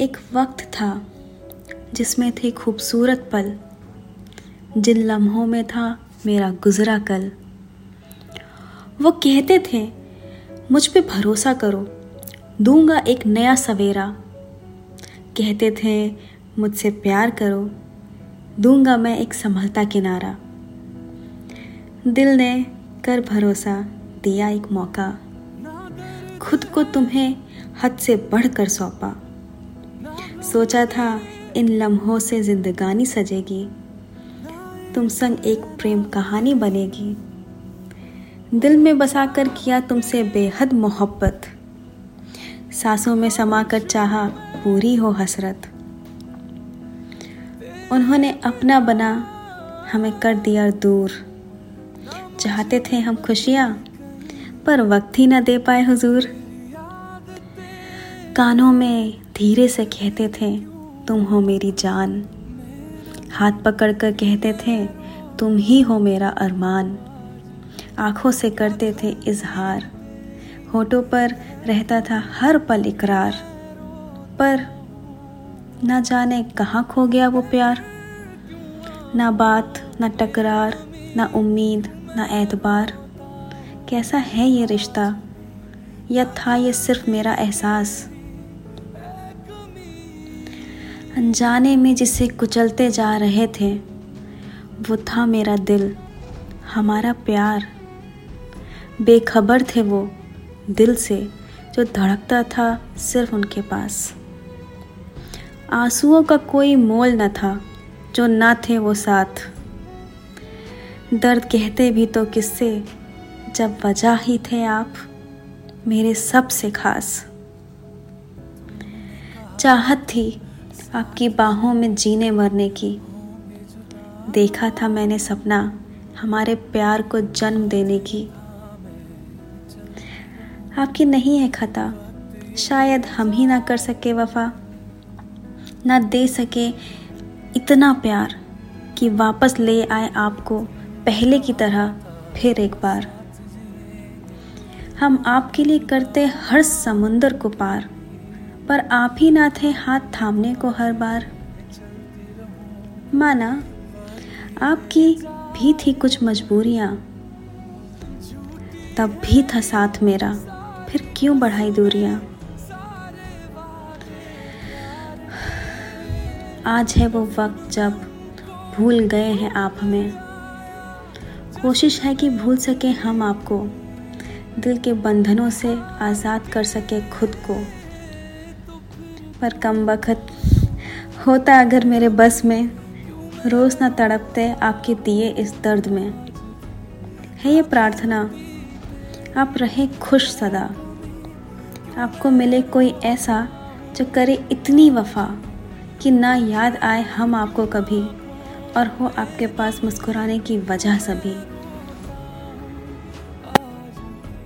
एक वक्त था जिसमें थे खूबसूरत पल। जिन लम्हों में था मेरा गुजरा कल। वो कहते थे, मुझ पे भरोसा करो, दूँगा एक नया सवेरा। कहते थे, मुझसे प्यार करो, दूँगा मैं एक संभलता किनारा। दिल ने कर भरोसा दिया एक मौका। खुद को तुम्हें हद से बढ़कर सौंपा। सोचा था इन लम्हों से जिंदगानी सजेगी। तुम संग एक प्रेम कहानी बनेगी। दिल में बसा कर किया तुमसे बेहद मोहब्बत। सांसों में समा कर चाहा पूरी हो हसरत। उन्होंने अपना बना हमें कर दिया दूर। चाहते थे हम खुशियाँ, पर वक्त ही न दे पाए हुजूर। कानों में धीरे से कहते थे, तुम हो मेरी जान। हाथ पकड़ कर कहते थे, तुम ही हो मेरा अरमान। आँखों से करते थे इजहार। होठों पर रहता था हर पल इकरार। पर न जाने कहाँ खो गया वो प्यार। ना बात, ना टकरार, ना उम्मीद, ना एतबार कैसा है ये रिश्ता? या था ये सिर्फ़ मेरा एहसास। अनजाने में जिसे कुचलते जा रहे थे, वो था मेरा दिल, हमारा प्यार। बेखबर थे वो दिल से, जो धड़कता था सिर्फ़ उनके पास। आंसुओं का कोई मोल न था, जो ना थे वो साथ। दर्द कहते भी तो किससे, जब वजह ही थे आप, मेरे सबसे खास। चाहत थी आपकी बाहों में जीने मरने की। देखा था मैंने सपना हमारे प्यार को जन्म देने की। आपकी नहीं है खता। शायद हम ही ना कर सके वफा। ना दे सके इतना प्यार कि वापस ले आए आपको पहले की तरह फिर एक बार। हम आपके लिए करते हर समुंदर को पार। पर आप ही ना थे हाथ थामने को हर बार। माना, आपकी भी थी कुछ मजबूरियाँ, तब भी था साथ मेरा, फिर क्यों बढ़ाई दूरियाँ? आज है वो वक्त जब भूल गए हैं आप हमें। कोशिश है कि भूल सके हम आपको, दिल के बंधनों से आज़ाद कर सके खुद को। पर कम वक्त होता अगर मेरे बस में रोज़ ना तड़पते आपके दिए इस दर्द में। है ये प्रार्थना। आप रहे खुश सदा। आपको मिले कोई ऐसा जो करे इतनी वफा कि ना याद आए हम आपको कभी और हो आपके पास मुस्कुराने की वजह सभी।